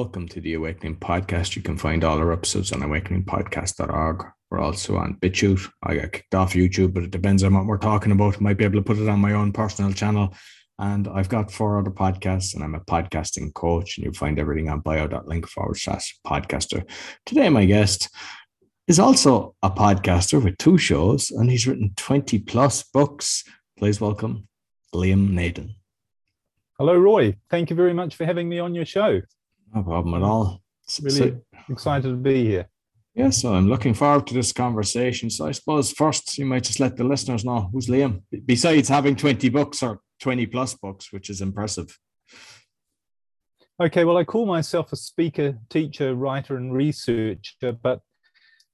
Welcome to the Awakening Podcast. You can find all our episodes on awakeningpodcast.org. We're also on BitChute. I got kicked off YouTube, but it depends on what we're talking about. Might be able to put it on my own personal channel. And I've got four other podcasts, and I'm a podcasting coach. And you'll find everything on bio.link forward slash podcaster. Today, my guest is also a podcaster with two shows, and he's written 20 plus books. Please welcome Liam Naden. Hello, Roy. Thank you very much for having me on your show. No problem at mm. all. Really so, excited to be here. Yeah, so I'm looking forward to this conversation. So I suppose first you might just let the listeners know who's Liam, besides having 20 books or 20 plus books, which is impressive. Okay, well, I call myself a speaker, teacher, writer, and researcher, but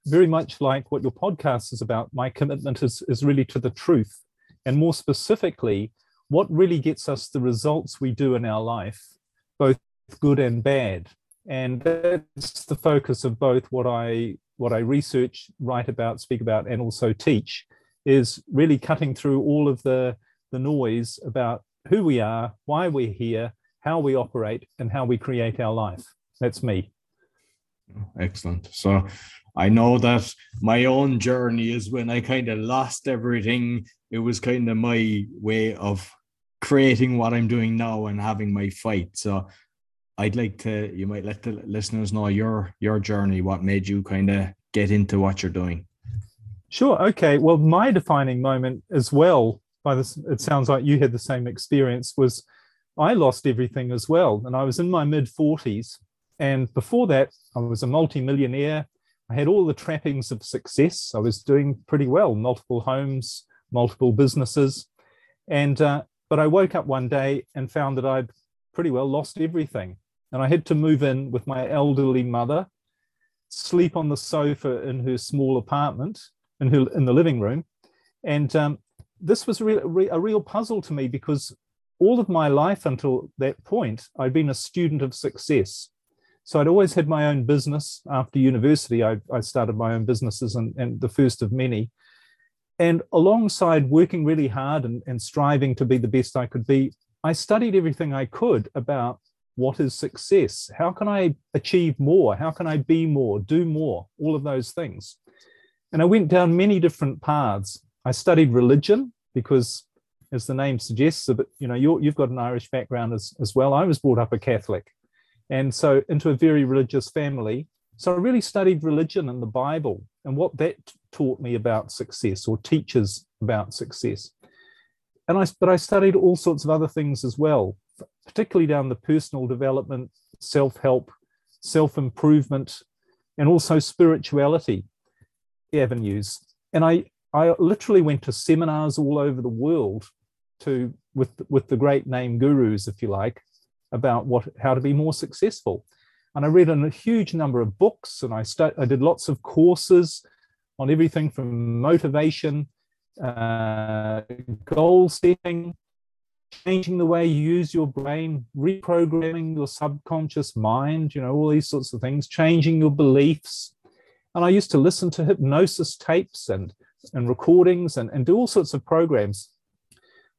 very much like what your podcast is about, my commitment is, is really to the truth. And more specifically, what really gets us the results we do in our life, both good and bad. And that's the focus of both what I what I research, write about, speak about, and also teach, is really cutting through all of the the noise about who we are, why we're here, how we operate, and how we create our life. That's me. Excellent. So I know that my own journey is when I kind of lost everything. It was kind of my way of creating what I'm doing now and having my fight. So I'd like to you might let the listeners know your your journey, what made you kind of get into what you're doing. Sure. Okay. Well, my defining moment as well, by this it sounds like you had the same experience, was I lost everything as well. And I was in my mid 40s. And before that, I was a multimillionaire. I had all the trappings of success. I was doing pretty well, multiple homes, multiple businesses. And uh, but I woke up one day and found that I'd pretty well lost everything. And I had to move in with my elderly mother, sleep on the sofa in her small apartment in, her, in the living room. And um, this was re- a real puzzle to me because all of my life until that point, I'd been a student of success. So I'd always had my own business. After university, I, I started my own businesses and, and the first of many. And alongside working really hard and, and striving to be the best I could be, I studied everything I could about what is success? How can I achieve more? How can I be more, do more? All of those things. And I went down many different paths. I studied religion because, as the name suggests, you know, you have got an Irish background as, as well. I was brought up a Catholic, and so into a very religious family. So I really studied religion and the Bible and what that taught me about success or teaches about success. And I, but I studied all sorts of other things as well particularly down the personal development, self help, self improvement, and also spirituality avenues. And I, I literally went to seminars all over the world to with with the great name gurus, if you like, about what how to be more successful. And I read a huge number of books, and I I did lots of courses on everything from motivation, uh, goal setting, changing the way you use your brain, reprogramming your subconscious mind, you know, all these sorts of things, changing your beliefs. And I used to listen to hypnosis tapes and, and recordings and, and do all sorts of programs.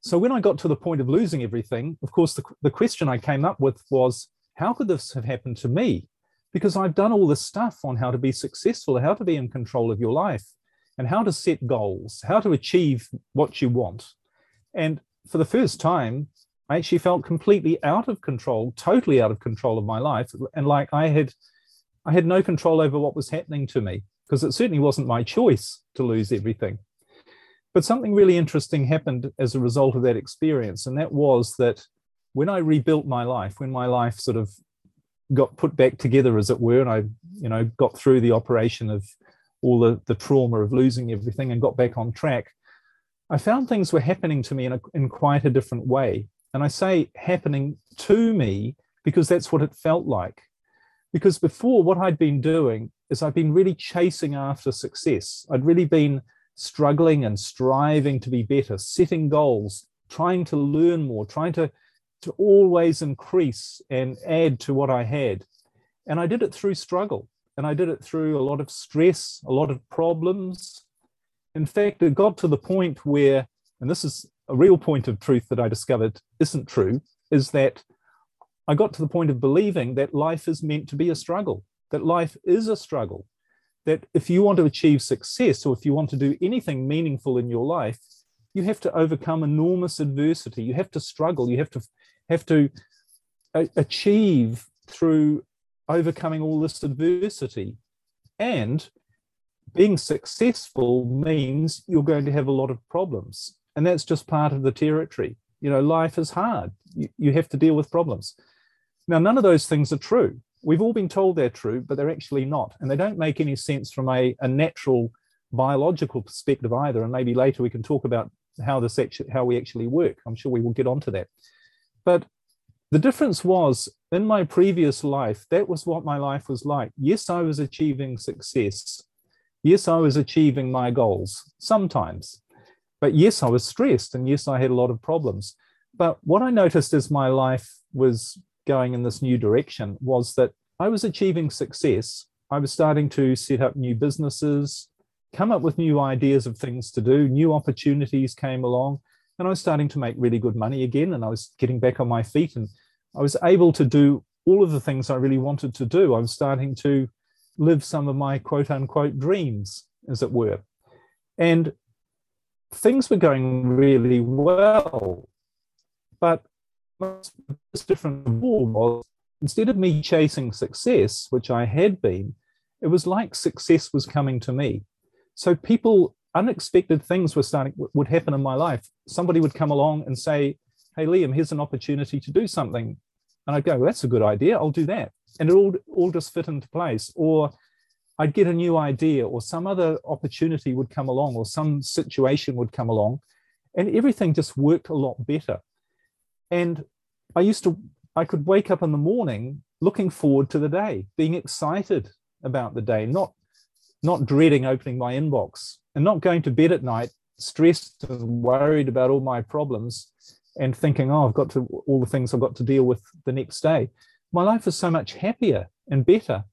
So when I got to the point of losing everything, of course, the, the question I came up with was, how could this have happened to me? Because I've done all this stuff on how to be successful, how to be in control of your life, and how to set goals, how to achieve what you want. And for the first time, I actually felt completely out of control, totally out of control of my life, and like I had, I had no control over what was happening to me because it certainly wasn't my choice to lose everything. But something really interesting happened as a result of that experience, and that was that when I rebuilt my life, when my life sort of got put back together, as it were, and I, you know, got through the operation of all the, the trauma of losing everything and got back on track, I found things were happening to me in, a, in quite a different way. And I say happening to me because that's what it felt like. Because before, what I'd been doing is I'd been really chasing after success. I'd really been struggling and striving to be better, setting goals, trying to learn more, trying to, to always increase and add to what I had. And I did it through struggle. And I did it through a lot of stress, a lot of problems, in fact, it got to the point where, and this is a real point of truth that I discovered isn't true, is that I got to the point of believing that life is meant to be a struggle, that life is a struggle, that if you want to achieve success or if you want to do anything meaningful in your life, you have to overcome enormous adversity. You have to struggle. You have to have to uh, achieve through overcoming all this adversity. And being successful means you're going to have a lot of problems. And that's just part of the territory. You know, life is hard. You, you have to deal with problems. Now, none of those things are true. We've all been told they're true, but they're actually not. And they don't make any sense from a, a natural biological perspective either. And maybe later we can talk about how this actually, how we actually work. I'm sure we will get onto that. But the difference was in my previous life, that was what my life was like. Yes, I was achieving success. Yes, I was achieving my goals sometimes. But yes, I was stressed and yes, I had a lot of problems. But what I noticed as my life was going in this new direction was that I was achieving success. I was starting to set up new businesses, come up with new ideas of things to do, new opportunities came along, and I was starting to make really good money again. And I was getting back on my feet and I was able to do all of the things I really wanted to do. I was starting to live some of my quote unquote dreams, as it were. And things were going really well. But what's different was instead of me chasing success, which I had been, it was like success was coming to me. So people, unexpected things were starting would happen in my life. Somebody would come along and say, "Hey, Liam, here's an opportunity to do something," and I'd go, well, "That's a good idea. I'll do that," and it all all just fit into place. Or I'd get a new idea, or some other opportunity would come along, or some situation would come along, and everything just worked a lot better. And I used to, I could wake up in the morning looking forward to the day, being excited about the day, not, not dreading opening my inbox and not going to bed at night stressed and worried about all my problems and thinking, oh, I've got to, all the things I've got to deal with the next day. My life is so much happier and better.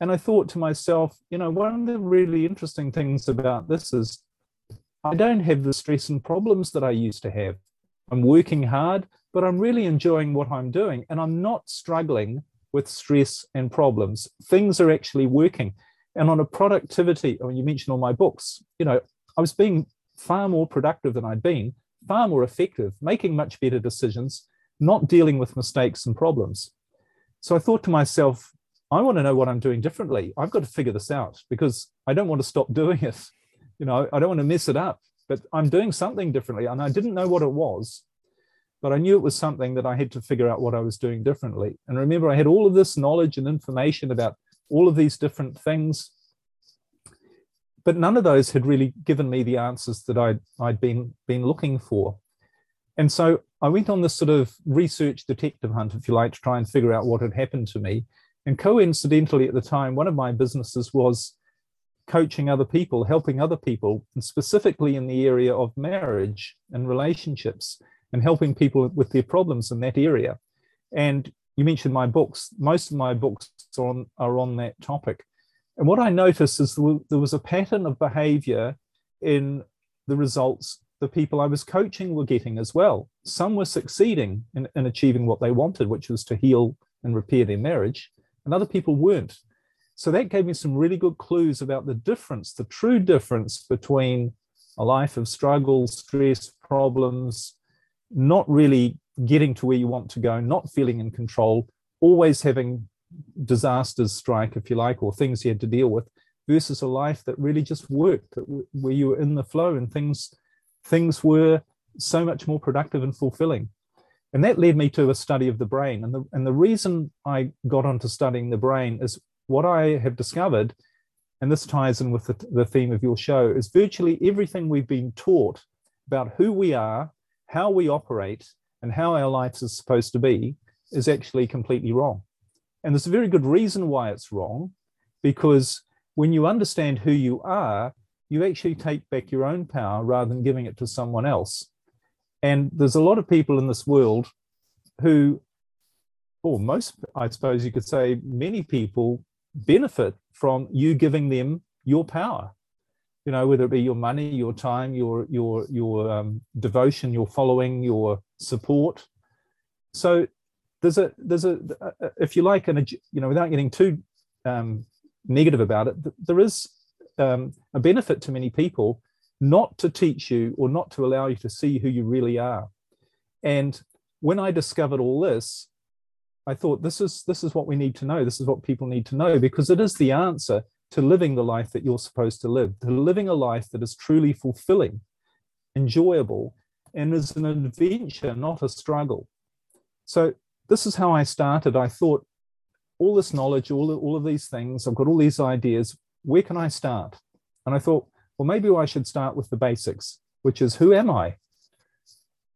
And I thought to myself, you know, one of the really interesting things about this is I don't have the stress and problems that I used to have. I'm working hard but I'm really enjoying what I'm doing and I'm not struggling with stress and problems. Things are actually working. And on a productivity, I mean, you mentioned all my books, you know, I was being far more productive than I'd been, far more effective, making much better decisions, not dealing with mistakes and problems. So I thought to myself, I want to know what I'm doing differently. I've got to figure this out because I don't want to stop doing it. You know, I don't want to mess it up, but I'm doing something differently. And I didn't know what it was but I knew it was something that I had to figure out what I was doing differently. And remember, I had all of this knowledge and information about all of these different things, but none of those had really given me the answers that I'd, I'd been, been looking for. And so I went on this sort of research detective hunt, if you like, to try and figure out what had happened to me. And coincidentally, at the time, one of my businesses was coaching other people, helping other people, and specifically in the area of marriage and relationships and helping people with their problems in that area. And you mentioned my books. Most of my books are on, are on that topic. And what I noticed is there was a pattern of behavior in the results the people I was coaching were getting as well. Some were succeeding in, in achieving what they wanted, which was to heal and repair their marriage, and other people weren't. So that gave me some really good clues about the difference, the true difference between a life of struggle, stress, problems, not really getting to where you want to go, not feeling in control, always having disasters strike, if you like, or things you had to deal with, versus a life that really just worked, where you were in the flow and things things were so much more productive and fulfilling. And that led me to a study of the brain. And the, and the reason I got onto studying the brain is what I have discovered, and this ties in with the, the theme of your show, is virtually everything we've been taught about who we are how we operate and how our lives is supposed to be is actually completely wrong. And there's a very good reason why it's wrong, because when you understand who you are, you actually take back your own power rather than giving it to someone else. And there's a lot of people in this world who, or most, I suppose you could say, many people benefit from you giving them your power you know whether it be your money your time your your your um, devotion your following your support so there's a there's a if you like, and you know, without getting too um, negative about it, there is um, a benefit to many people not to teach you or not to allow you to see who you really are. And when I discovered all this, I thought this is this is what we need to know. This is what people need to know because it is the answer to living the life that you're supposed to live, to living a life that is truly fulfilling, enjoyable, and is an adventure, not a struggle. So this is how I started. I thought all this knowledge, all, all of these things, I've got all these ideas. Where can I start? And I thought, well, maybe I should start with the basics, which is who am I?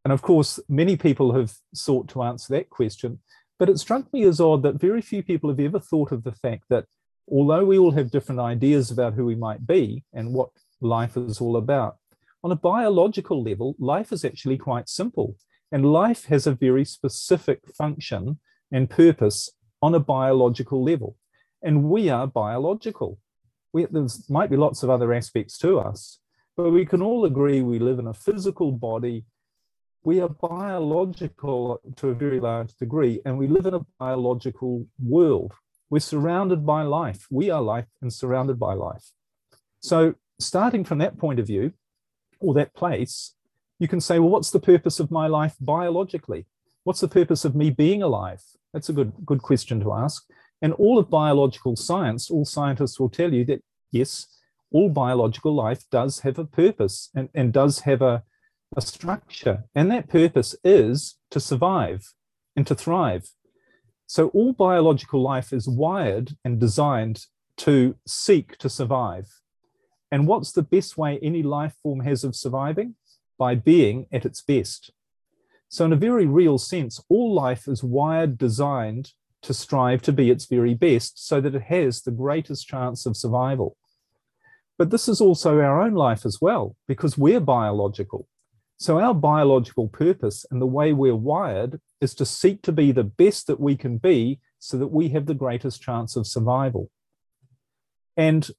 And of course, many people have sought to answer that question. But it struck me as odd that very few people have ever thought of the fact that although we all have different ideas about who we might be and what life is all about, on a biological level, life is actually quite simple. And life has a very specific function and purpose on a biological level. And we are biological. We, there might be lots of other aspects to us, but we can all agree we live in a physical body we are biological to a very large degree, and we live in a biological world. We're surrounded by life. We are life and surrounded by life. So, starting from that point of view, or that place, you can say, well, what's the purpose of my life biologically? What's the purpose of me being alive? That's a good, good question to ask. And all of biological science, all scientists will tell you that yes, all biological life does have a purpose and, and does have a, a structure, and that purpose is to survive and to thrive. So, all biological life is wired and designed to seek to survive. And what's the best way any life form has of surviving? By being at its best. So, in a very real sense, all life is wired, designed to strive to be its very best so that it has the greatest chance of survival. But this is also our own life as well, because we're biological. So, our biological purpose and the way we're wired is to seek to be the best that we can be so that we have the greatest chance of survival. And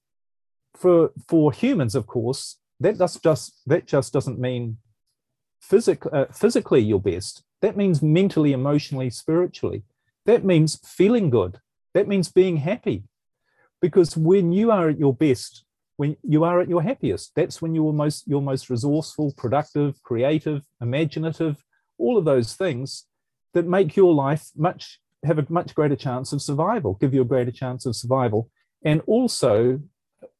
for, for humans, of course, that does just, that just doesn't mean physic, uh, physically your best. That means mentally, emotionally, spiritually. That means feeling good. That means being happy. Because when you are at your best, when you are at your happiest. That's when you're most you're most resourceful, productive, creative, imaginative, all of those things that make your life much have a much greater chance of survival, give you a greater chance of survival. And also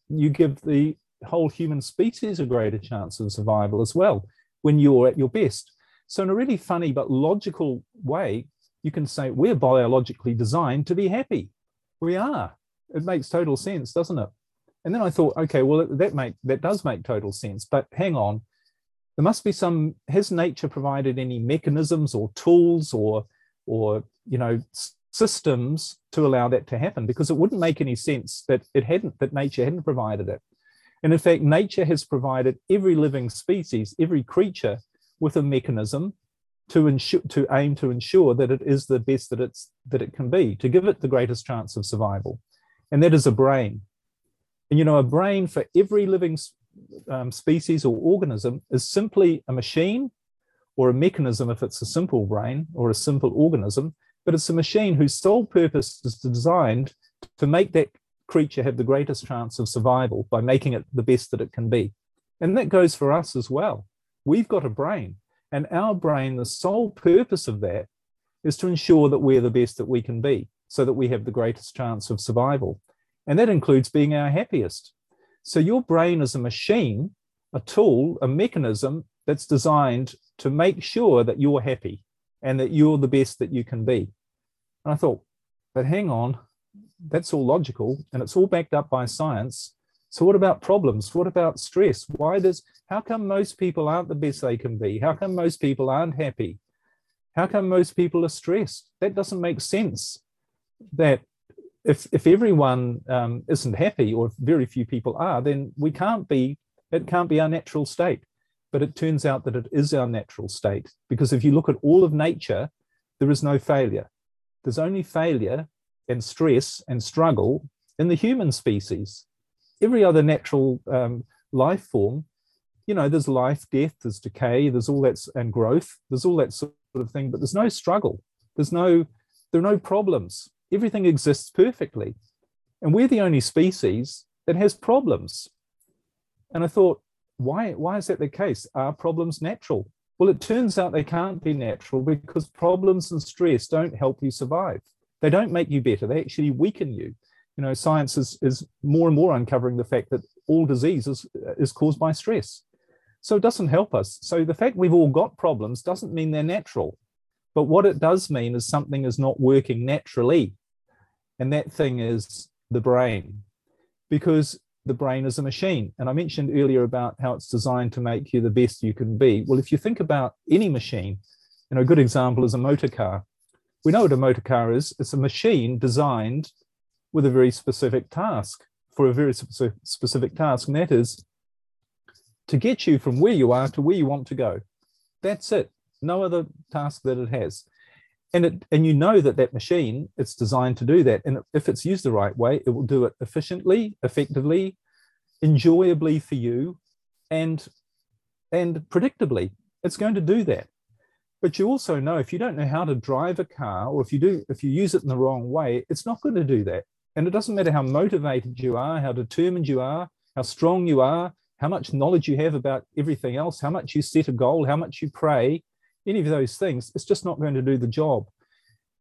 you give the whole human species a greater chance of survival as well when you're at your best. So in a really funny but logical way, you can say we're biologically designed to be happy. We are. It makes total sense, doesn't it? And then I thought, okay, well that make that does make total sense. But hang on, there must be some. Has nature provided any mechanisms or tools or or you know systems to allow that to happen? Because it wouldn't make any sense that it hadn't that nature hadn't provided it. And in fact, nature has provided every living species, every creature, with a mechanism to ensure to aim to ensure that it is the best that it's that it can be, to give it the greatest chance of survival. And that is a brain. And you know, a brain for every living um, species or organism is simply a machine or a mechanism if it's a simple brain or a simple organism, but it's a machine whose sole purpose is designed to make that creature have the greatest chance of survival by making it the best that it can be. And that goes for us as well. We've got a brain, and our brain, the sole purpose of that is to ensure that we're the best that we can be so that we have the greatest chance of survival. And that includes being our happiest. So your brain is a machine, a tool, a mechanism that's designed to make sure that you're happy and that you're the best that you can be. And I thought, but hang on, that's all logical and it's all backed up by science. So what about problems? What about stress? Why does how come most people aren't the best they can be? How come most people aren't happy? How come most people are stressed? That doesn't make sense. That if if everyone um, isn't happy or very few people are, then we can't be. It can't be our natural state. But it turns out that it is our natural state because if you look at all of nature, there is no failure. There's only failure and stress and struggle in the human species. Every other natural um, life form, you know, there's life, death, there's decay, there's all that and growth, there's all that sort of thing, but there's no struggle. There's no there are no problems. Everything exists perfectly. And we're the only species that has problems. And I thought, why, why is that the case? Are problems natural? Well, it turns out they can't be natural because problems and stress don't help you survive. They don't make you better, they actually weaken you. You know, science is, is more and more uncovering the fact that all disease is, is caused by stress. So it doesn't help us. So the fact we've all got problems doesn't mean they're natural. But what it does mean is something is not working naturally. And that thing is the brain, because the brain is a machine. And I mentioned earlier about how it's designed to make you the best you can be. Well, if you think about any machine, you know, a good example is a motor car. We know what a motor car is. It's a machine designed with a very specific task for a very specific task, and that is to get you from where you are to where you want to go. That's it. No other task that it has. And, it, and you know that that machine, it's designed to do that. And if it's used the right way, it will do it efficiently, effectively, enjoyably for you, and, and predictably. It's going to do that. But you also know if you don't know how to drive a car, or if you do, if you use it in the wrong way, it's not going to do that. And it doesn't matter how motivated you are, how determined you are, how strong you are, how much knowledge you have about everything else, how much you set a goal, how much you pray, any of those things, it's just not going to do the job.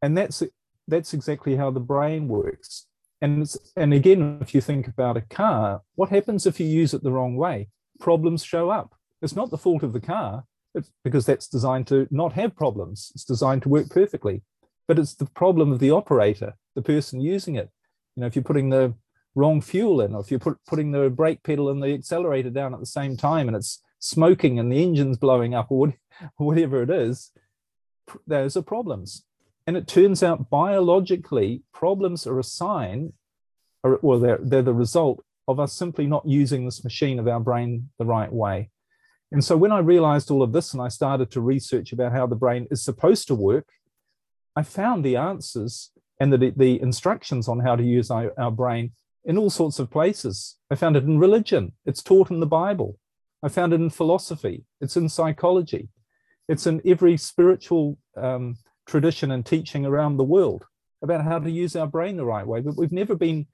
And that's that's exactly how the brain works. And and again, if you think about a car, what happens if you use it the wrong way? Problems show up. It's not the fault of the car, it's because that's designed to not have problems. It's designed to work perfectly. But it's the problem of the operator, the person using it. You know, if you're putting the wrong fuel in, or if you're put, putting the brake pedal and the accelerator down at the same time and it's smoking and the engine's blowing up or whatever it is, those are problems. And it turns out biologically, problems are a sign, or well, they're, they're the result of us simply not using this machine of our brain the right way. And so when I realized all of this and I started to research about how the brain is supposed to work, I found the answers and the, the instructions on how to use our, our brain in all sorts of places. I found it in religion, it's taught in the Bible. I found it in philosophy, it's in psychology, it's in every spiritual um, tradition and teaching around the world about how to use our brain the right way. But we've never been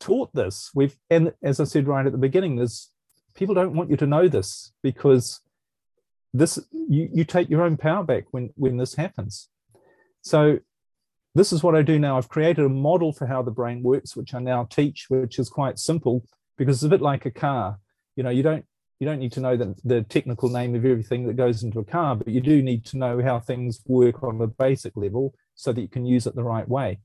taught this. We've, and as I said right at the beginning, there's people don't want you to know this because this you, you take your own power back when when this happens. So this is what I do now. I've created a model for how the brain works, which I now teach, which is quite simple because it's a bit like a car. You know, you don't you don't need to know the, the technical name of everything that goes into a car, but you do need to know how things work on a basic level so that you can use it the right way.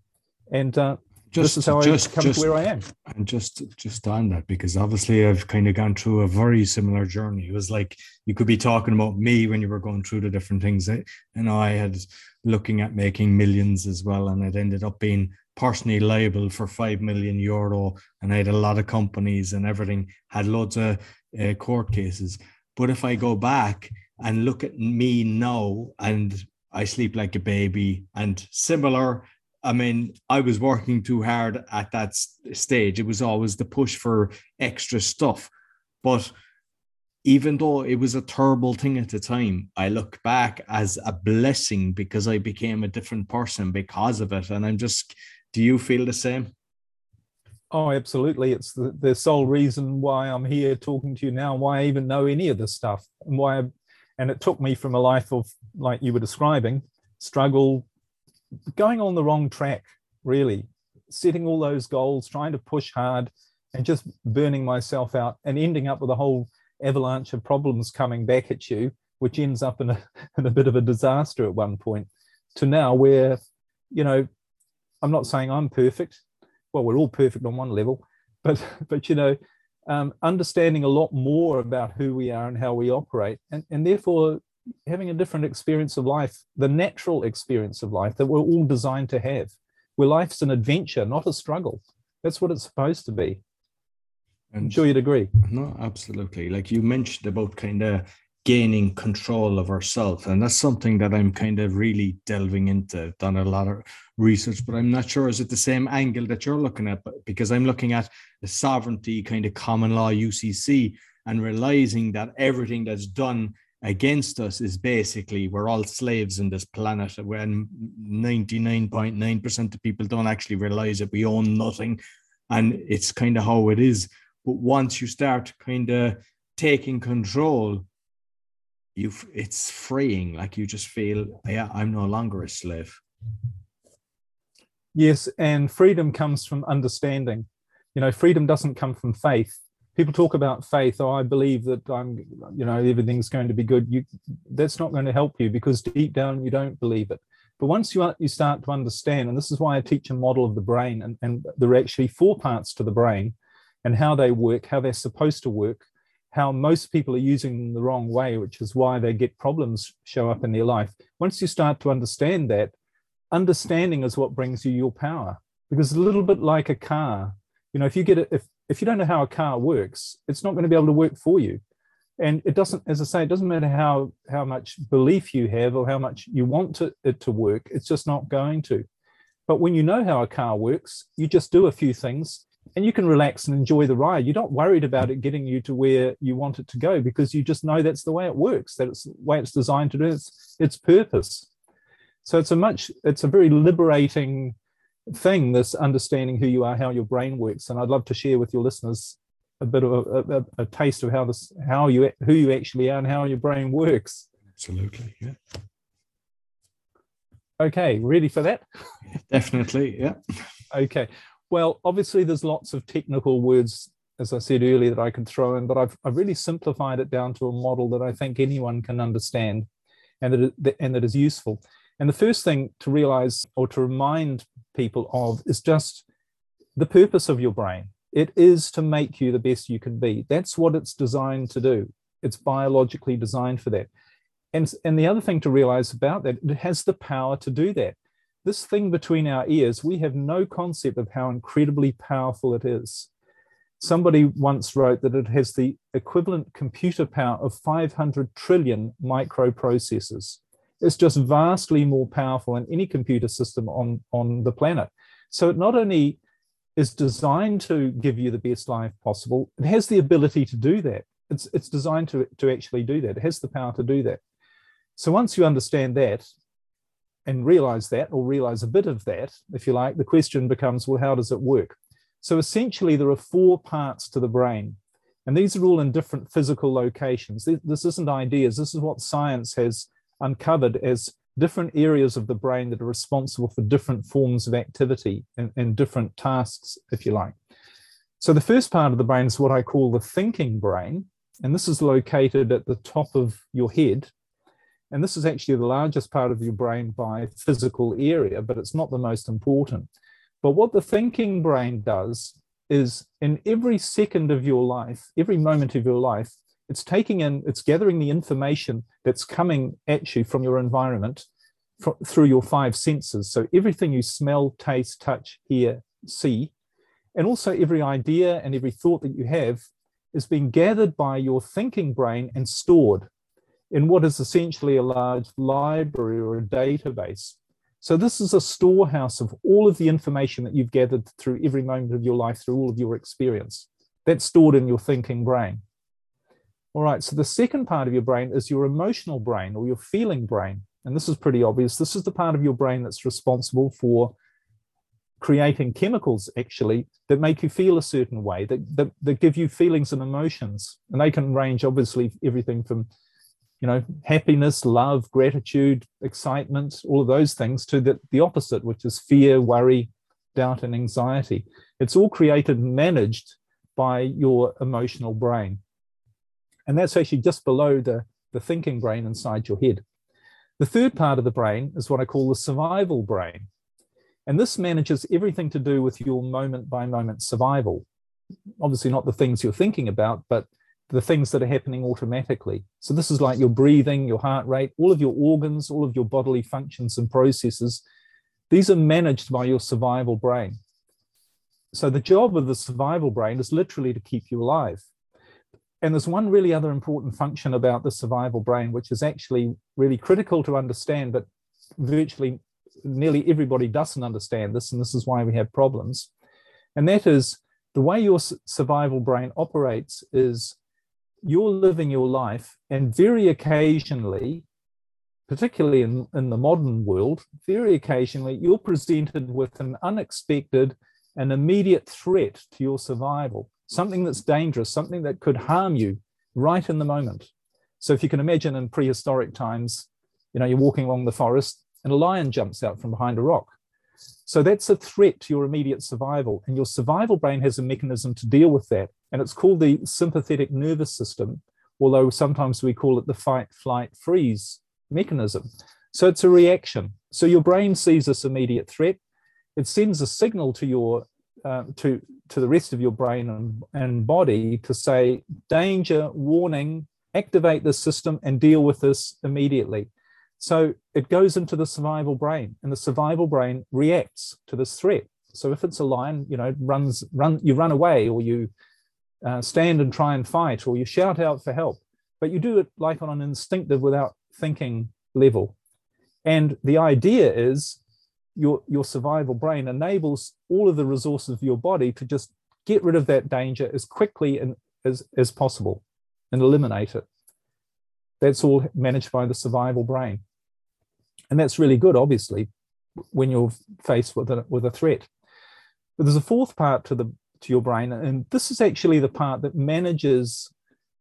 And uh, just, this is how just, I come just, to where I am. And just just on that, because obviously I've kind of gone through a very similar journey. It was like you could be talking about me when you were going through the different things. And I had looking at making millions as well, and it ended up being personally liable for five million euro. And I had a lot of companies and everything had loads of uh, court cases. But if I go back and look at me now, and I sleep like a baby, and similar I mean, I was working too hard at that stage. It was always the push for extra stuff. But even though it was a terrible thing at the time, I look back as a blessing because I became a different person because of it. And I'm just, do you feel the same? Oh, absolutely. It's the, the sole reason why I'm here talking to you now, why I even know any of this stuff, and why, I, and it took me from a life of, like you were describing, struggle, going on the wrong track, really, setting all those goals, trying to push hard, and just burning myself out and ending up with a whole avalanche of problems coming back at you, which ends up in a, in a bit of a disaster at one point, to now where, you know, I'm not saying I'm perfect. Well, we're all perfect on one level, but but you know, um, understanding a lot more about who we are and how we operate, and, and therefore having a different experience of life, the natural experience of life that we're all designed to have, where life's an adventure, not a struggle. That's what it's supposed to be. And I'm sure you'd agree. No, absolutely. Like you mentioned about kind of gaining control of ourselves. And that's something that I'm kind of really delving into. done a lot of research, but I'm not sure is it the same angle that you're looking at? But because I'm looking at the sovereignty kind of common law UCC and realizing that everything that's done against us is basically we're all slaves in this planet when 99.9% of people don't actually realize that we own nothing and it's kind of how it is but once you start kind of taking control you it's freeing. Like you just feel yeah i'm no longer a slave. Yes and freedom comes from understanding. You know freedom doesn't come from faith. People talk about faith oh i believe that i'm you know everything's going to be good. You that's not going to help you because deep down you don't believe it. But once you you start to understand and this is why i teach a model of the brain and, and there are actually four parts to the brain and how they work how they're supposed to work how most people are using them the wrong way which is why they get problems show up in their life once you start to understand that understanding is what brings you your power because a little bit like a car you know if you get it if if you don't know how a car works, it's not going to be able to work for you. And it doesn't, as I say, it doesn't matter how how much belief you have or how much you want to, it to work. It's just not going to. But when you know how a car works, you just do a few things and you can relax and enjoy the ride. You're not worried about it getting you to where you want it to go because you just know that's the way it works, that it's the way it's designed to do its, its purpose. So it's a much, it's a very liberating thing, this understanding who you are, how your brain works. And I'd love to share with your listeners a bit of a, a, a taste of how this, how you, who you actually are, and how your brain works. Absolutely, yeah. Okay, ready for that? Definitely, yeah. okay. Well, obviously, there's lots of technical words, as I said earlier, that I could throw in, but I've, I've really simplified it down to a model that I think anyone can understand and that, and that is useful. And the first thing to realize or to remind people of is just the purpose of your brain. It is to make you the best you can be. That's what it's designed to do. It's biologically designed for that. And, and the other thing to realize about that, it has the power to do that. This thing between our ears, we have no concept of how incredibly powerful it is. Somebody once wrote that it has the equivalent computer power of 500 trillion microprocessors It's just vastly more powerful than any computer system on, on the planet. So it not only is designed to give you the best life possible, it has the ability to do that. It's, it's designed to, to actually do that. It has the power to do that. So once you understand that and realize that, or realize a bit of that, if you like, the question becomes, well, how does it work? So essentially, there are four parts to the brain. And these are all in different physical locations. This isn't ideas. This is what science has uncovered as different areas of the brain that are responsible for different forms of activity and, and different tasks, if you like. So the first part of the brain is what I call the thinking brain, and this is located at the top of your head. And this is actually the largest part of your brain by physical area, but it's not the most important. But what the thinking brain does is in every second of your life, every moment of your life, it's taking in, it's gathering the information that's coming at you from your environment fr- through your five senses. So everything you smell, taste, touch, hear, see, and also every idea and every thought that you have is being gathered by your thinking brain and stored in what is essentially a large library or a database. So, this is a storehouse of all of the information that you've gathered through every moment of your life, through all of your experience. That's stored in your thinking brain. All right, so the second part of your brain is your emotional brain or your feeling brain. And this is pretty obvious. This is the part of your brain that's responsible for creating chemicals actually that make you feel a certain way, that, that, that give you feelings and emotions. And they can range obviously everything from you know, happiness, love, gratitude, excitement, all of those things to the, the opposite, which is fear, worry, doubt, and anxiety. It's all created and managed by your emotional brain. And that's actually just below the, the thinking brain inside your head. The third part of the brain is what I call the survival brain. And this manages everything to do with your moment by moment survival. Obviously, not the things you're thinking about, but the things that are happening automatically. So, this is like your breathing, your heart rate, all of your organs, all of your bodily functions and processes. These are managed by your survival brain. So, the job of the survival brain is literally to keep you alive. And there's one really other important function about the survival brain, which is actually really critical to understand, but virtually nearly everybody doesn't understand this, and this is why we have problems. And that is the way your survival brain operates is you're living your life, and very occasionally, particularly in, in the modern world, very occasionally, you're presented with an unexpected and immediate threat to your survival, something that's dangerous, something that could harm you right in the moment. So if you can imagine in prehistoric times, you know, you're walking along the forest and a lion jumps out from behind a rock. So that's a threat to your immediate survival. And your survival brain has a mechanism to deal with that. And it's called the sympathetic nervous system, although sometimes we call it the fight, flight, freeze mechanism. So it's a reaction. So your brain sees this immediate threat. It sends a signal to your uh, to to the rest of your brain and, and body to say danger, warning, activate the system and deal with this immediately. So it goes into the survival brain, and the survival brain reacts to this threat. So if it's a lion, you know, runs, run, you run away, or you uh, stand and try and fight, or you shout out for help, but you do it like on an instinctive, without thinking level. And the idea is your your survival brain enables all of the resources of your body to just get rid of that danger as quickly and as, as possible and eliminate it. That's all managed by the survival brain. And that's really good, obviously, when you're faced with a, with a threat. But there's a fourth part to the to your brain, and this is actually the part that manages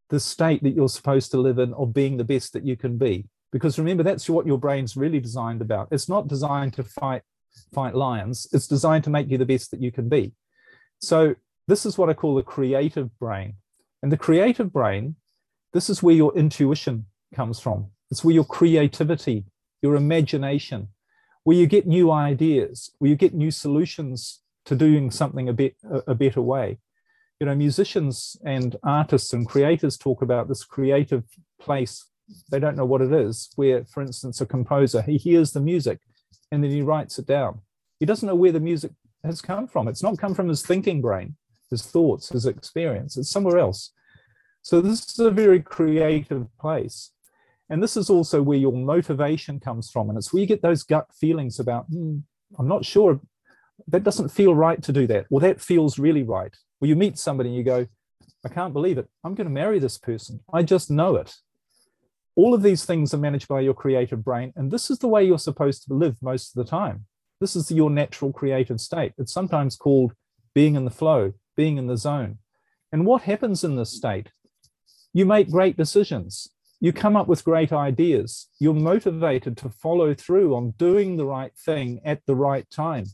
the state that you're supposed to live in of being the best that you can be. Because remember, that's what your brain's really designed about. It's not designed to fight fight lions. It's designed to make you the best that you can be. So this is what I call the creative brain. And the creative brain, this is where your intuition comes from. It's where your creativity your imagination, where you get new ideas, where you get new solutions to doing something a bit a, a better way. You know, musicians and artists and creators talk about this creative place. They don't know what it is. Where, for instance, a composer he hears the music and then he writes it down. He doesn't know where the music has come from. It's not come from his thinking brain, his thoughts, his experience. It's somewhere else. So this is a very creative place. And this is also where your motivation comes from. And it's where you get those gut feelings about, hmm, I'm not sure, that doesn't feel right to do that. Or that feels really right. Or you meet somebody and you go, I can't believe it. I'm going to marry this person. I just know it. All of these things are managed by your creative brain. And this is the way you're supposed to live most of the time. This is your natural creative state. It's sometimes called being in the flow, being in the zone. And what happens in this state? You make great decisions you come up with great ideas. You're motivated to follow through on doing the right thing at the right time.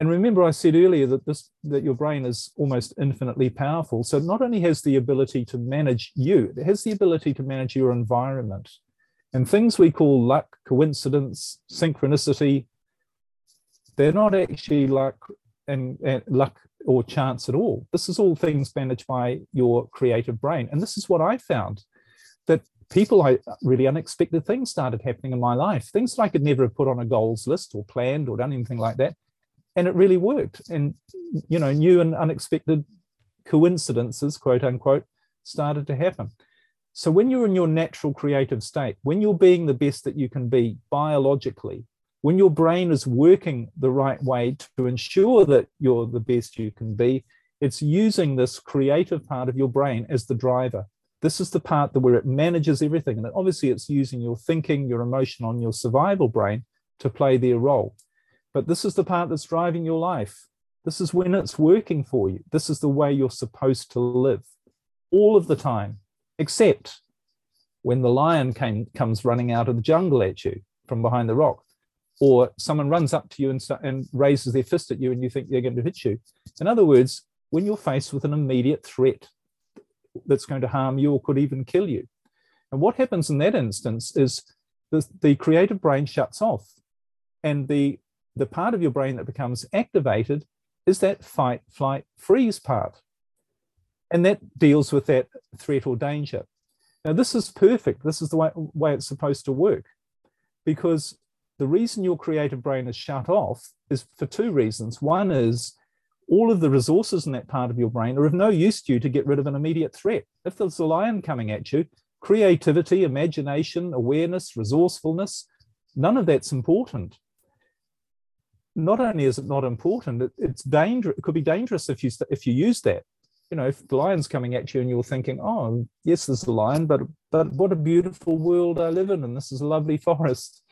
And remember, I said earlier that this that your brain is almost infinitely powerful. So not only has the ability to manage you, it has the ability to manage your environment. And things we call luck, coincidence, synchronicity, they're not actually luck and, and luck or chance at all. This is all things managed by your creative brain. And this is what I found that people, I really unexpected things started happening in my life, things that I could never have put on a goals list or planned or done anything like that. And it really worked. And, you know, new and unexpected coincidences, quote unquote, started to happen. So when you're in your natural creative state, when you're being the best that you can be biologically, when your brain is working the right way to ensure that you're the best you can be, it's using this creative part of your brain as the driver. This is the part that where it manages everything. And obviously it's using your thinking, your emotion on your survival brain to play their role. But this is the part that's driving your life. This is when it's working for you. This is the way you're supposed to live all of the time, except when the lion came, comes running out of the jungle at you from behind the rock, or someone runs up to you and, and raises their fist at you and you think they're going to hit you. In other words, when you're faced with an immediate threat that's going to harm you or could even kill you. And what happens in that instance is the, the creative brain shuts off. And the, the part of your brain that becomes activated is that fight, flight, freeze part. And that deals with that threat or danger. Now, this is perfect. This is the way, way it's supposed to work. Because the reason your creative brain is shut off is for two reasons. One is all of the resources in that part of your brain are of no use to you to get rid of an immediate threat. If there's a lion coming at you, creativity, imagination, awareness, resourcefulness, none of that's important. Not only is it not important, it, it's dangerous. It could be dangerous if you if you use that. you know, if the lion's coming at you and you're thinking, oh, yes, there's a lion, but but what a beautiful world I live in, and this is a lovely forest.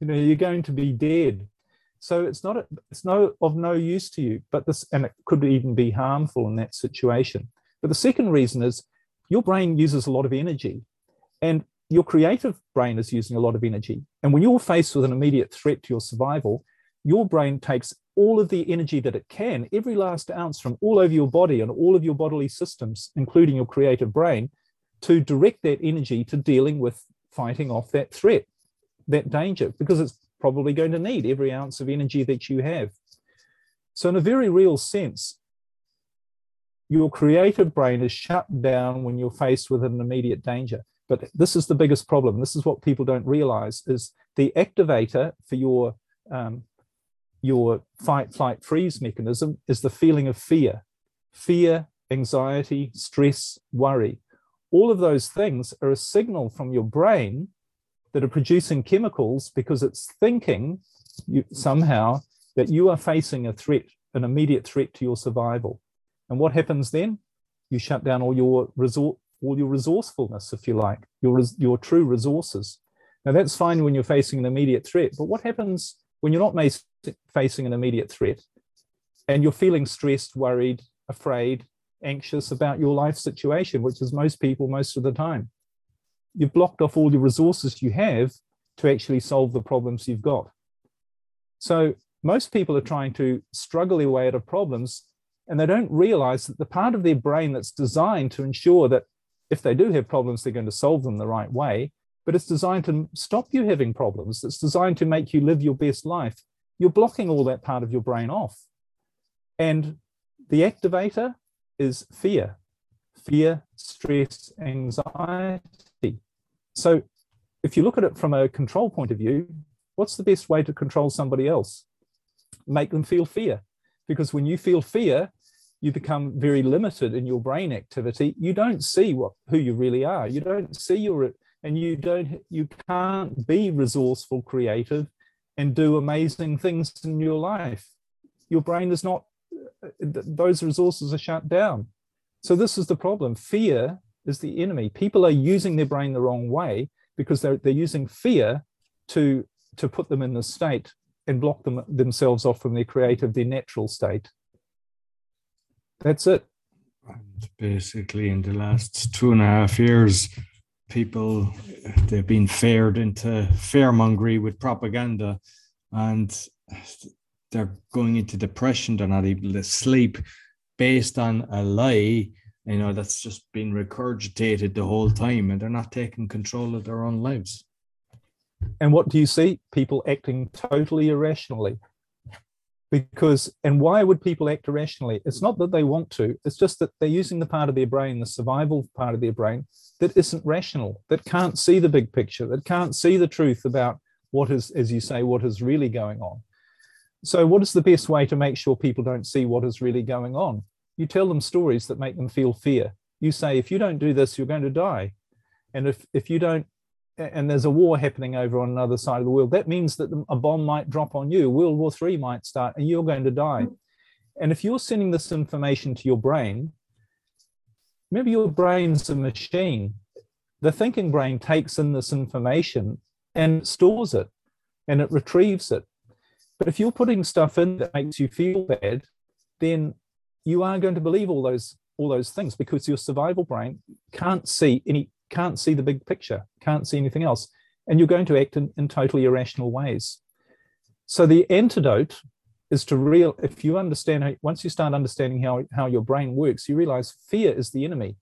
You know, you're going to be dead. So it's not it's no of no use to you. But this and it could even be harmful in that situation. But the second reason is your brain uses a lot of energy, and your creative brain is using a lot of energy. And when you're faced with an immediate threat to your survival, your brain takes all of the energy that it can, every last ounce from all over your body and all of your bodily systems, including your creative brain, to direct that energy to dealing with fighting off that threat, that danger, because it's probably going to need every ounce of energy that you have. So, in a very real sense, your creative brain is shut down when you're faced with an immediate danger. But this is the biggest problem. This is what people don't realize is the activator for your um, your fight, flight, freeze mechanism is the feeling of fear. Fear, anxiety, stress, worry. All of those things are a signal from your brain that are producing chemicals because it's thinking you, somehow that you are facing a threat, an immediate threat to your survival. And what happens then? You shut down all your resort, all your resourcefulness, if you like, your your true resources. Now that's fine when you're facing an immediate threat, but what happens when you're not facing an immediate threat and you're feeling stressed, worried, afraid, anxious about your life situation, which is most people most of the time. You've blocked off all the resources you have to actually solve the problems you've got. So most people are trying to struggle their way out of problems and they don't realize that the part of their brain that's designed to ensure that if they do have problems, they're going to solve them the right way but it's designed to stop you having problems. It's designed to make you live your best life. You're blocking all that part of your brain off. And the activator is fear, fear, stress, anxiety. So if you look at it from a control point of view, what's the best way to control somebody else? Make them feel fear. Because when you feel fear, you become very limited in your brain activity. You don't see what who you really are. You don't see your and you don't you can't be resourceful creative and do amazing things in your life your brain is not those resources are shut down so this is the problem fear is the enemy. People are using their brain the wrong way because they're, they're using fear to to put them in the state and block them themselves off from their creative their natural state. That's it. And basically in the last two and a half years people they've been fared into fearmongery with propaganda and they're going into depression. They're not able to sleep based on a lie you know that's just been regurgitated the whole time and they're not taking control of their own lives. And what do you see? People acting totally irrationally. Because and why would people act irrationally? It's not that they want to it's just that they're using the part of their brain the survival part of their brain that isn't rational that can't see the big picture that can't see the truth about what is as you say what is really going on. So what is the best way to make sure people don't see what is really going on you tell them stories that make them feel fear you say if you don't do this you're going to die and if if you don't and there's a war happening over on another side of the world, that means that a bomb might drop on you. World War III might start and you're going to die. And if you're sending this information to your brain, remember your brain's a machine. The thinking brain takes in this information and stores it and it retrieves it. But if you're putting stuff in that makes you feel bad, then you are going to believe all those all those things because your survival brain can't see any can't see the big picture, can't see anything else, and you're going to act in, in totally irrational ways. So the antidote is to real if you understand how, once you start understanding how, how your brain works, you realize fear is the enemy.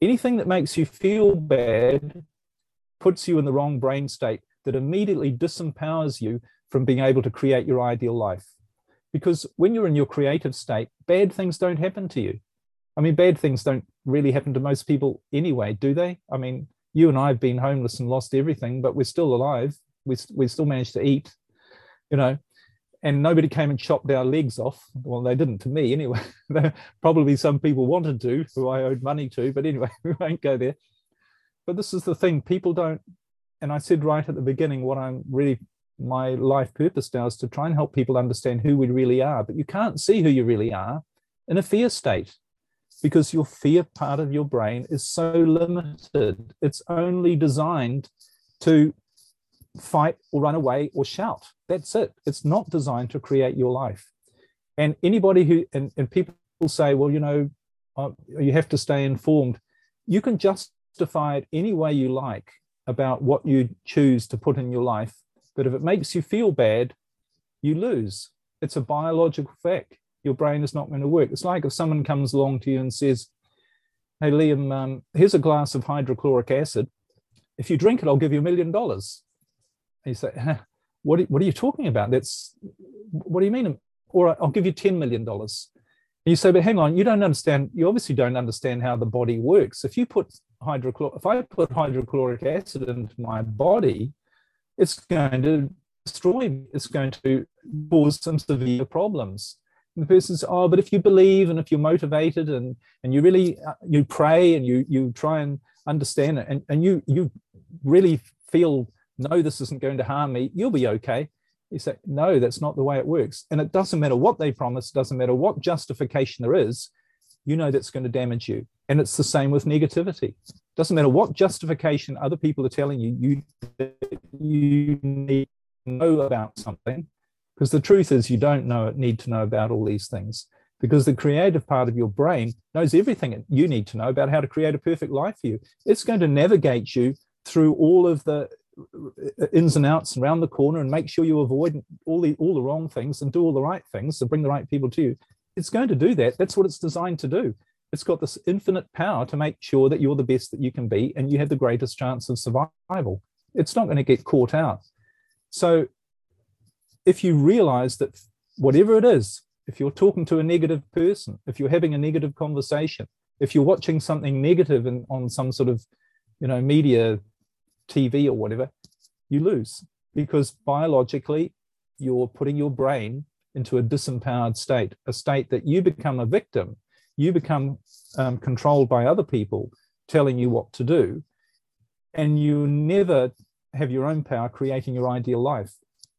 Anything that makes you feel bad puts you in the wrong brain state that immediately disempowers you from being able to create your ideal life. Because when you're in your creative state, bad things don't happen to you. I mean, bad things don't really happen to most people anyway, do they? I mean, you and I have been homeless and lost everything, but we're still alive. We, we still managed to eat, you know, and nobody came and chopped our legs off. Well, they didn't to me anyway. Probably some people wanted to, who I owed money to, but anyway, we won't go there. But this is the thing people don't, and I said right at the beginning, what I'm really, my life purpose now is to try and help people understand who we really are. But you can't see who you really are in a fear state because your fear part of your brain is so limited. It's only designed to fight or run away or shout. That's it. It's not designed to create your life. And anybody who, and, and people say, well, you know, uh, you have to stay informed. You can justify it any way you like about what you choose to put in your life. But if it makes you feel bad, you lose. It's a biological fact. Your brain is not going to work. It's like if someone comes along to you and says, Hey, Liam, um, here's a glass of hydrochloric acid. If you drink it, I'll give you a million dollars. You say, what, what are you talking about? That's what do you mean? Or I'll give you $10 million. And you say, but hang on, you don't understand. You obviously don't understand how the body works. If you put hydrochloric, if I put hydrochloric acid into my body, it's going to destroy. It's going to cause some severe problems. And the person says, oh, but if you believe and if you're motivated and, and you really, uh, you pray and you, you try and understand it and, and you, you really feel, no, this isn't going to harm me, you'll be okay. You say, no, that's not the way it works. And it doesn't matter what they promise, doesn't matter what justification there is, you know that's going to damage you. And it's the same with negativity. Doesn't matter what justification other people are telling you, you, you need to know about something. Because the truth is, you don't know need to know about all these things. Because the creative part of your brain knows everything you need to know about how to create a perfect life for you. It's going to navigate you through all of the uh, ins and outs and around the corner and make sure you avoid all the all the wrong things and do all the right things to bring the right people to you it's going to do that. That's what it's designed to do. It's got this infinite power to make sure that you're the best that you can be and you have the greatest chance of survival. It's not going to get caught out. So if you realize that whatever it is, if you're talking to a negative person, if you're having a negative conversation, if you're watching something negative in, on some sort of, you know, media, TV or whatever, you lose because biologically you're putting your brain into a disempowered state, a state that you become a victim, you become um, controlled by other people telling you what to do, and you never have your own power creating your ideal life.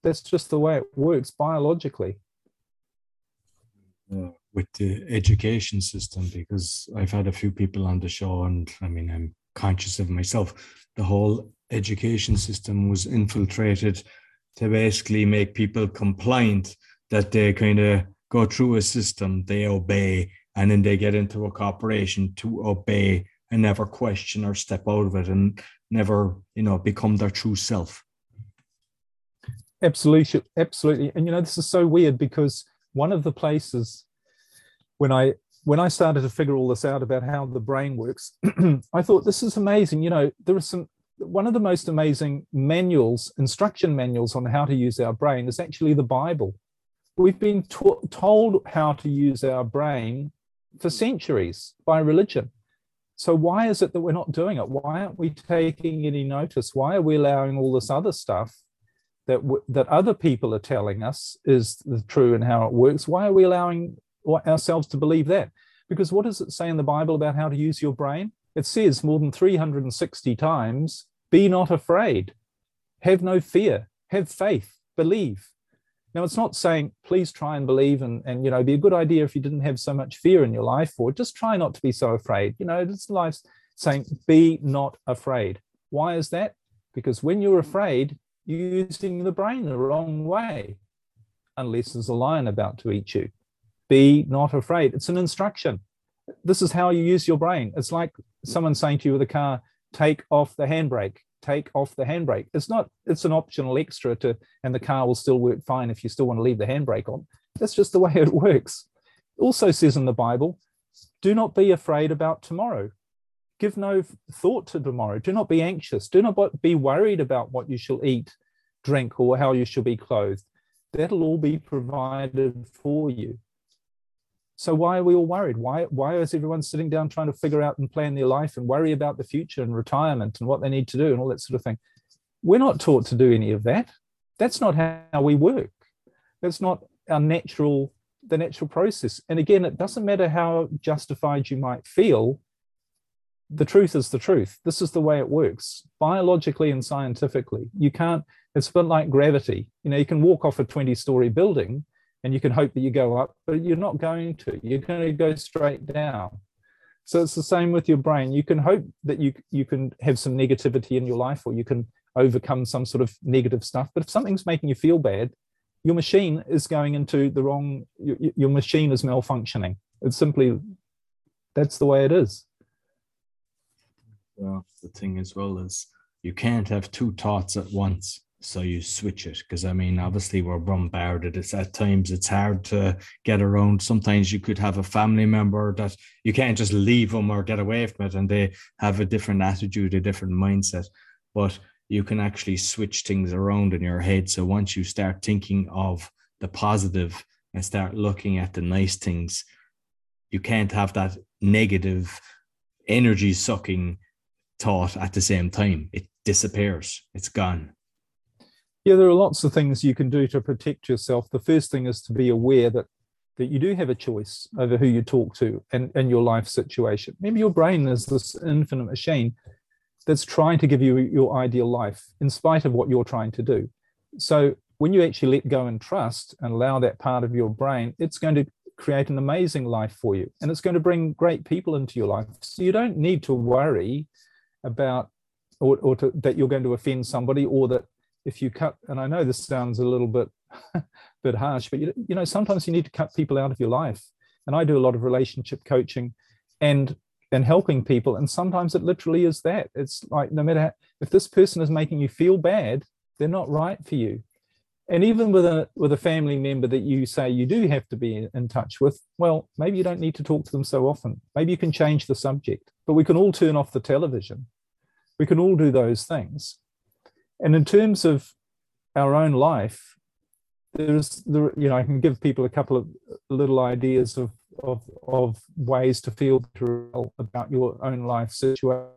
That's just the way it works biologically. Uh, with the education system, because I've had a few people on the show, and I mean, I'm conscious of myself. The whole education system was infiltrated to basically make people compliant that they kind of go through a system, they obey, and then they get into a corporation to obey and never question or step out of it and never, you know, become their true self. Absolutely, absolutely. And you know, this is so weird because one of the places when I when I started to figure all this out about how the brain works, I thought this is amazing. You know, there are some one of the most amazing manuals, instruction manuals on how to use our brain is actually the Bible. We've been to- told how to use our brain for hmm. centuries by religion. So why is it that we're not doing it? Why aren't we taking any notice? Why are we allowing all this other stuff that w- that other people are telling us is the true and how it works? Why are we allowing ourselves to believe that? Because what does it say in the Bible about how to use your brain? It says more than 360 times, be not afraid, have no fear, have faith, believe. Now, it's not saying please try and believe and, and you know, be a good idea if you didn't have so much fear in your life, or just try not to be so afraid. You know, it's life saying be not afraid. Why is that? Because when you're afraid, you're using the brain the wrong way, unless there's a lion about to eat you. Be not afraid. It's an instruction. This is how you use your brain. It's like someone saying to you with a car, take off the handbrake take off the handbrake. It's not, it's an optional extra to, and the car will still work fine if you still want to leave the handbrake on. That's just the way it works. Also says in the Bible, do not be afraid about tomorrow. Give no thought to tomorrow. Do not be anxious. Do not be worried about what you shall eat, drink, or how you shall be clothed. That'll all be provided for you. So why are we all worried? Why, why is everyone sitting down trying to figure out and plan their life and worry about the future and retirement and what they need to do and all that sort of thing? We're not taught to do any of that. That's not how we work. That's not our natural, the natural process. And again, it doesn't matter how justified you might feel. The truth is the truth. This is the way it works, biologically and scientifically. You can't, it's a bit like gravity. You know, you can walk off a 20 story building and you can hope that you go up, but you're not going to. You're going to go straight down. So it's the same with your brain. You can hope that you you can have some negativity in your life, or you can overcome some sort of negative stuff. But if something's making you feel bad, your machine is going into the wrong. Your, your machine is malfunctioning. It's simply that's the way it is. Yeah, the thing as well is you can't have two thoughts at once so you switch it because i mean obviously we're bombarded. It's at times it's hard to get around. Sometimes you could have a family member that you can't just leave them or get away from it and they have a different attitude a different mindset. But you can actually switch things around in your head. So once you start thinking of the positive and start looking at the nice things you can't have that negative energy sucking thought at the same time. It disappears. It's gone yeah, there are lots of things you can do to protect yourself. The first thing is to be aware that that you do have a choice over who you talk to and, and your life situation. Maybe your brain is this infinite machine that's trying to give you your ideal life in spite of what you're trying to do. So when you actually let go and trust and allow that part of your brain, it's going to create an amazing life for you and it's going to bring great people into your life. So you don't need to worry about or, or to, that you're going to offend somebody or that if you cut, and I know this sounds a little bit bit harsh, but you, you know sometimes you need to cut people out of your life. And I do a lot of relationship coaching, and and helping people, and sometimes it literally is that. It's like no matter how, if this person is making you feel bad, they're not right for you. And even with a with a family member that you say you do have to be in touch with, well, maybe you don't need to talk to them so often. Maybe you can change the subject. But we can all turn off the television. We can all do those things and in terms of our own life, there's the you know I can give people a couple of little ideas of of, of ways to feel about your own life situation.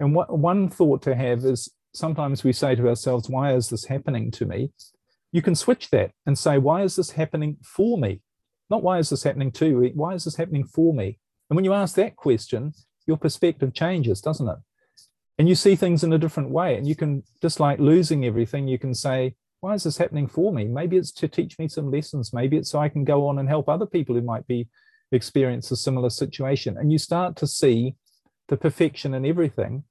And what one thought to have is sometimes we say to ourselves, "Why is this happening to me?" You can switch that and say, "Why is this happening for me?" Not why is this happening to me? Why is this happening for me? And when you ask that question, your perspective changes, doesn't it? And you see things in a different way and you can just like losing everything you can say why is this happening for me? Maybe it's to teach me some lessons. Maybe it's so i can go on and help other people who might be experience a similar situation. And you start to see the perfection in everything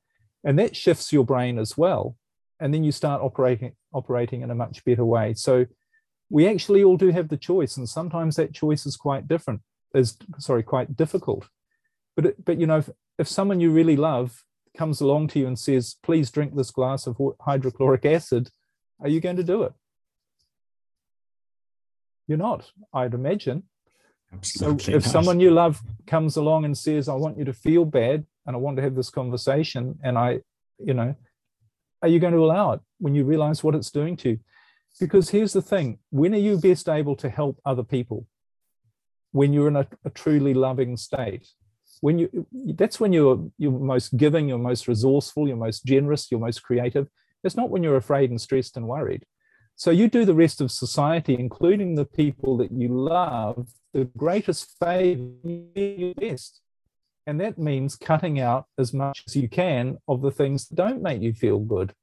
and that shifts your brain as well. And then you start operating operating in a much better way. So we actually all do have the choice and sometimes that choice is quite different is sorry quite difficult. But it, but you know if, if someone you really love comes along to you and says, please drink this glass of hydrochloric acid, are you going to do it? You're not, I'd imagine. Absolutely so if someone you love comes along and says, I want you to feel bad and I want to have this conversation, and I, you know, are you going to allow it when you realize what it's doing to you? Because here's the thing when are you best able to help other people? When you're in a, a truly loving state when you that's when you're you're most giving you're most resourceful you're most generous you're most creative. It's not when you're afraid and stressed and worried. So you do the rest of society including the people that you love the greatest favor you best. And that means cutting out as much as you can of the things that don't make you feel good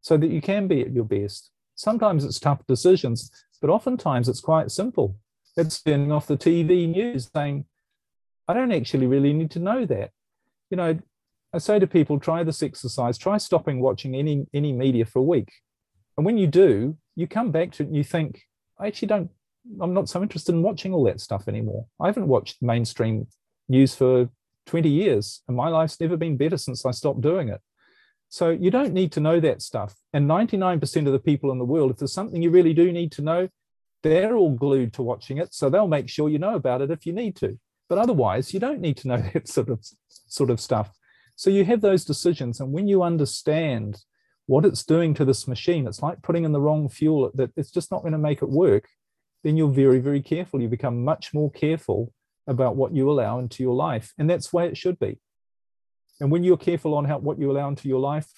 so that you can be at your best. Sometimes it's tough decisions but oftentimes it's quite simple. It's turning off the tv news saying I don't actually really need to know that. You know, I say to people, try this exercise, try stopping watching any any media for a week. And when you do, you come back to it and you think, I actually don't, I'm not so interested in watching all that stuff anymore. I haven't watched mainstream news for 20 years, and my life's never been better since I stopped doing it. So you don't need to know that stuff. And 99% of the people in the world, if there's something you really do need to know, they're all glued to watching it. So they'll make sure you know about it if you need to. But otherwise, you don't need to know that sort of sort of stuff. So you have those decisions, and when you understand what it's doing to this machine, it's like putting in the wrong fuel that it's just not going to make it work. Then you're very, very careful. You become much more careful about what you allow into your life, and that's way it should be. And when you're careful on how what you allow into your life,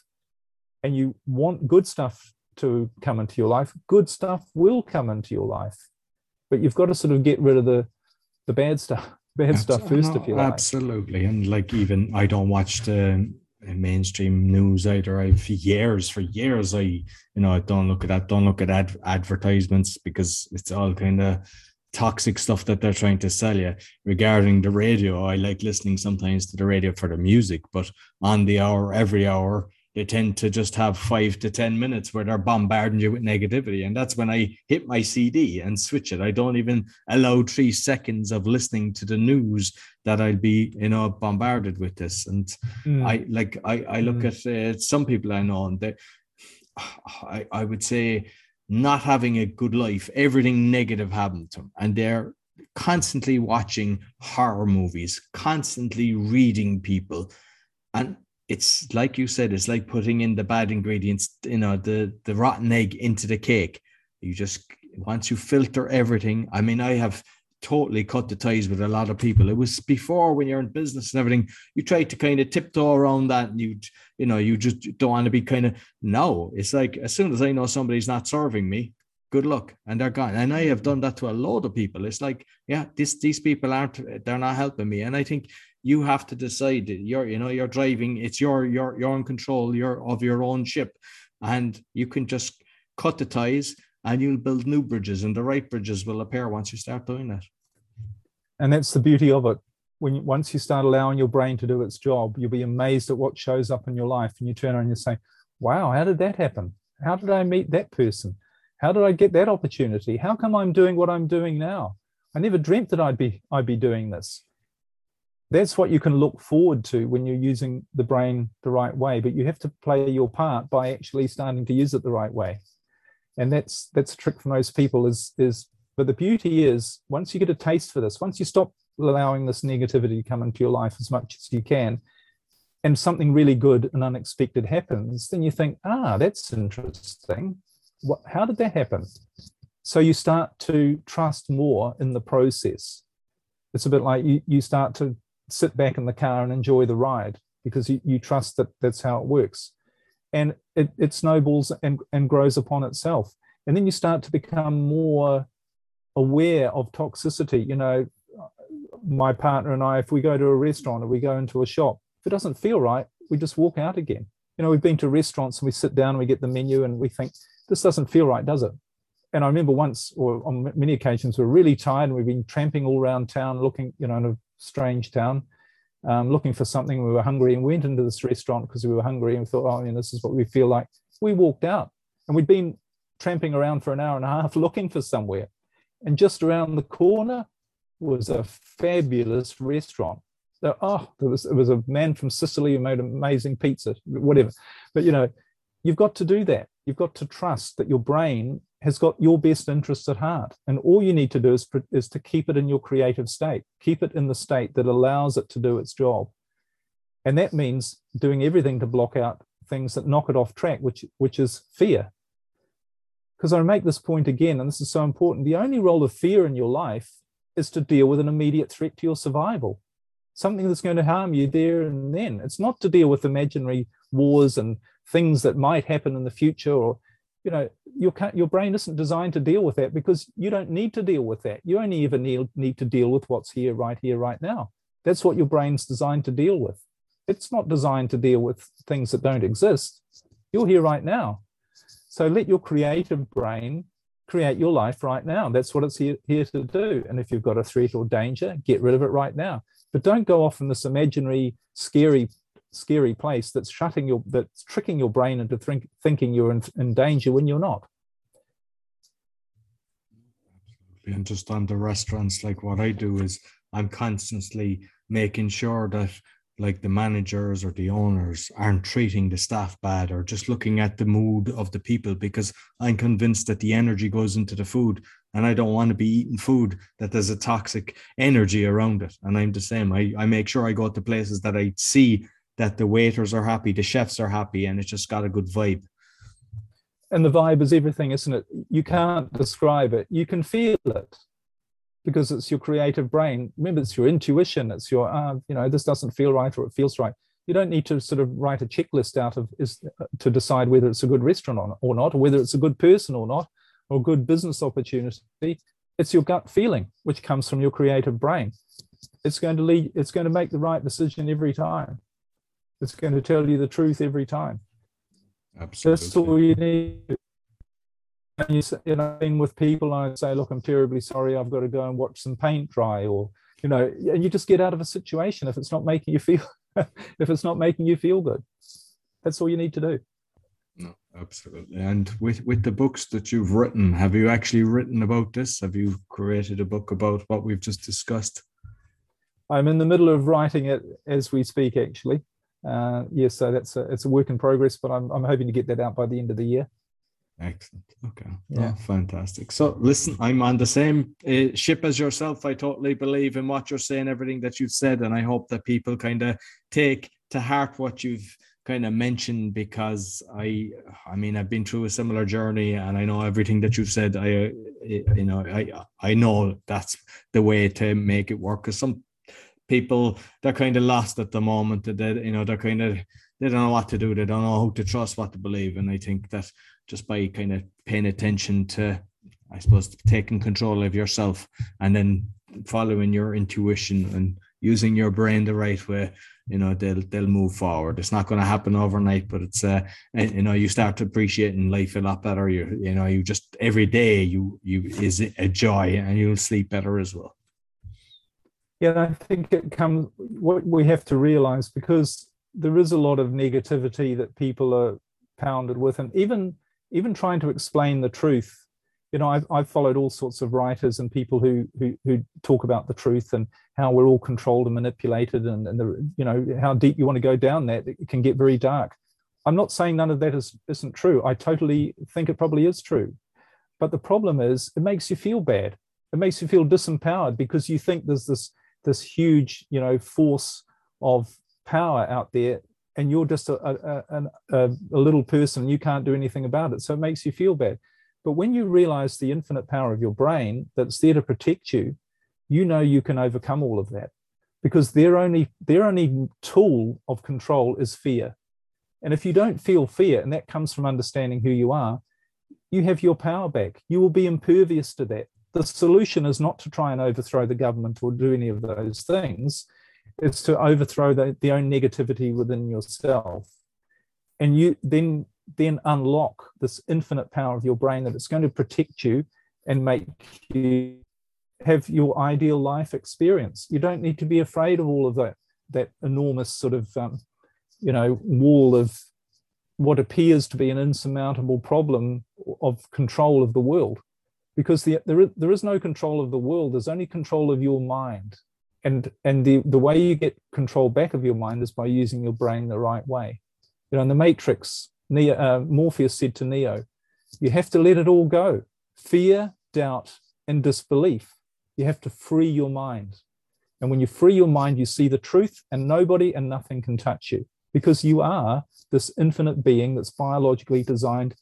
and you want good stuff to come into your life, good stuff will come into your life. But you've got to sort of get rid of the the bad stuff bad stuff first, no, if you like. Absolutely, and like even I don't watch the uh, mainstream news either. I've years for years I you know I don't look at that. Don't look at ad- advertisements because it's all kind of toxic stuff that they're trying to sell you regarding the radio. I like listening sometimes to the radio for the music, but on the hour, every hour, they tend to just have five to 10 minutes where they're bombarding you with negativity. And that's when I hit my CD and switch it. I don't even allow three seconds of listening to the news that I'll be, you know, bombarded with this. And mm. I like, I, I look mm. at uh, some people I know and they, I, I would say not having a good life, everything negative happened to them. And they're constantly watching horror movies, constantly reading people. And it's like you said, it's like putting in the bad ingredients, you know, the the rotten egg into the cake. You just once you filter everything. I mean, I have totally cut the ties with a lot of people. It was before when you're in business and everything, you try to kind of tiptoe around that and you you know, you just don't want to be kind of no. It's like as soon as I know somebody's not serving me, good luck and they're gone and i have done that to a load of people it's like yeah this these people aren't they're not helping me and i think you have to decide you're you know you're driving it's your your you're in control you're of your own ship. And you can just cut the ties and you'll build new bridges and the right bridges will appear once you start doing that. And that's the beauty of it. When once you start allowing your brain to do its job you'll be amazed at what shows up in your life and you turn around and you say wow how did that happen? How did i meet that person? How did i get that opportunity? How come i'm doing what i'm doing now? I never dreamt that i'd be i'd be doing this that's what you can look forward to when you're using the brain the right way but you have to play your part by actually starting to use it the right way. And that's that's a trick for most people is is but the beauty is once you get a taste for this once you stop allowing this negativity to come into your life as much as you can and something really good and unexpected happens then you think ah that's interesting. What, how did that happen? So you start to trust more in the process. It's a bit like you, you start to sit back in the car and enjoy the ride because you, you trust that that's how it works. And it, it snowballs and, and grows upon itself. And then you start to become more aware of toxicity. You know, my partner and I, if we go to a restaurant or we go into a shop, if it doesn't feel right, we just walk out again. You know, we've been to restaurants and we sit down and we get the menu and we think, this doesn't feel right, does it? And I remember once, or on many occasions, we we're really tired and we've been tramping all around town looking, you know, in a strange town, um, looking for something. We were hungry and went into this restaurant because we were hungry and we thought, oh, this is what we feel like. We walked out and we'd been tramping around for an hour and a half looking for somewhere. And just around the corner was a fabulous restaurant. So, oh, there was, it was a man from Sicily who made amazing pizza, whatever. But, you know, you've got to do that. You've got to trust that your brain has got your best interests at heart. And all you need to do is, is to keep it in your creative state, keep it in the state that allows it to do its job. And that means doing everything to block out things that knock it off track, which, which is fear. Because I make this point again, and this is so important the only role of fear in your life is to deal with an immediate threat to your survival, something that's going to harm you there and then. It's not to deal with imaginary wars and things that might happen in the future or you know your your brain isn't designed to deal with that because you don't need to deal with that. You only ever need, need to deal with what's here right here right now. That's what your brain's designed to deal with. It's not designed to deal with things that don't exist. You're here right now. So let your creative brain create your life right now. That's what it's here, here to do. And if you've got a threat or danger get rid of it right now. But don't go off in this imaginary scary scary place that's shutting your that's tricking your brain into think, thinking you're in, in danger when you're not. And just on the restaurants like what i do is i'm constantly making sure that like the managers or the owners aren't treating the staff bad or just looking at the mood of the people because i'm convinced that the energy goes into the food and i don't want to be eating food that there's a toxic energy around it. And i'm the same. I, I make sure i go to places that i see that the waiters are happy, the chefs are happy, and it's just got a good vibe. And the vibe is everything, isn't it? You can't describe it. You can feel it because it's your creative brain. Remember, it's your intuition. It's your, uh, you know, this doesn't feel right or it feels right. You don't need to sort of write a checklist out of is to decide whether it's a good restaurant or not, or whether it's a good person or not, or good business opportunity. It's your gut feeling, which comes from your creative brain. It's going to lead. It's going to make the right decision every time. It's going to tell you the truth every time. Absolutely. That's all you need. And you, you know, with people, I say, look, I'm terribly sorry. I've got to go and watch some paint dry, or you know, and you just get out of a situation if it's not making you feel, if it's not making you feel good. That's all you need to do. No, absolutely. And with with the books that you've written, have you actually written about this? Have you created a book about what we've just discussed? I'm in the middle of writing it as we speak, actually. Uh, yeah, so that's a, it's a work in progress, but I'm I'm hoping to get that out by the end of the year. Excellent. Okay. Yeah. Oh, fantastic. So, listen, I'm on the same uh, ship as yourself. I totally believe in what you're saying, everything that you've said, and I hope that people kind of take to heart what you've kind of mentioned because I, I mean, I've been through a similar journey, and I know everything that you've said. I, uh, you know, I, I know that's the way to make it work. Because some people they're kind of lost at the moment. That you know, they're kind of they don't know what to do. They don't know who to trust, what to believe, and I think that just by kind of paying attention to, I suppose, taking control of yourself and then following your intuition and using your brain the right way, you know, they'll they'll move forward. It's not going to happen overnight, but it's uh, you know, you start appreciating life a lot better. You you know, you just every day you you is a joy, and you'll sleep better as well. Yeah, I think it comes. What we have to realize because there is a lot of negativity that people are pounded with, and even even trying to explain the truth you know I've, I've followed all sorts of writers and people who, who who talk about the truth and how we're all controlled and manipulated and, and the you know how deep you want to go down that it can get very dark. I'm not saying none of that is isn't true. I totally think it probably is true. But the problem is it makes you feel bad. It makes you feel disempowered because you think there's this this huge you know force of power out there and you're just a, a, a, a little person, you can't do anything about it. So it makes you feel bad. But when you realize the infinite power of your brain that's there to protect you, you know you can overcome all of that because their only their only tool of control is fear. And if you don't feel fear, and that comes from understanding who you are, you have your power back. You will be impervious to that. The solution is not to try and overthrow the government or do any of those things. It's to overthrow the, the own negativity within yourself. And you then then unlock this infinite power of your brain that it's going to protect you and make you have your ideal life experience. You don't need to be afraid of all of that that enormous sort of um, you know wall of what appears to be an insurmountable problem of control of the world because the, there, is, there is no control of the world. There's only control of your mind. And and the the way you get control back of your mind is by using your brain the right way. You know in the matrix neo, uh, morpheus said to neo you have to let it all go. Fear doubt and disbelief. You have to free your mind. And when you free your mind you see the truth and nobody and nothing can touch you. Because you are this infinite being that's biologically designed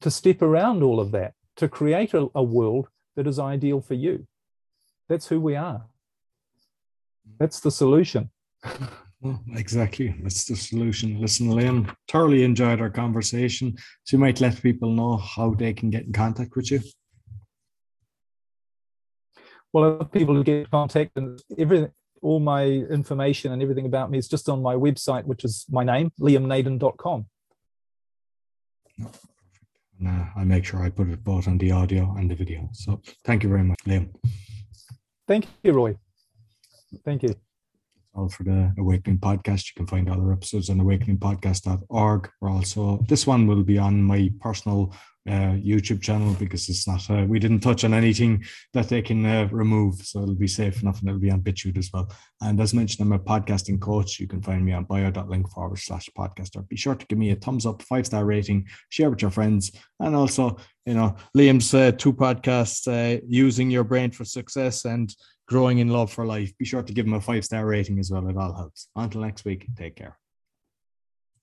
to step around all of that to create a, a world that is ideal for you that's who we are that's the solution. Well, exactly. That's the solution. Listen, Liam, thoroughly enjoyed our conversation. So you might let people know how they can get in contact with you. Well, people to get in contact and everything, all my information and everything about me is just on my website, which is my name, liamnaden.com. And, uh, I make sure I put it both on the audio and the video. So thank you very much, Liam. Thank you, Roy. Thank you. All for the Awakening Podcast. You can find other episodes on awakeningpodcast.org. We're also, this one will be on my personal uh, YouTube channel because it's not, uh, we didn't touch on anything that they can uh, remove. So it'll be safe enough and it'll be on BitChute as well. And as mentioned, I'm a podcasting coach. You can find me on bio.link forward slash podcaster. Be sure to give me a thumbs up, five star rating, share with your friends. And also, you know, Liam's uh, two podcasts, uh, Using Your Brain for Success and growing in love for life. Be sure to give them a five star rating as well. It all helps. Until next week, take care.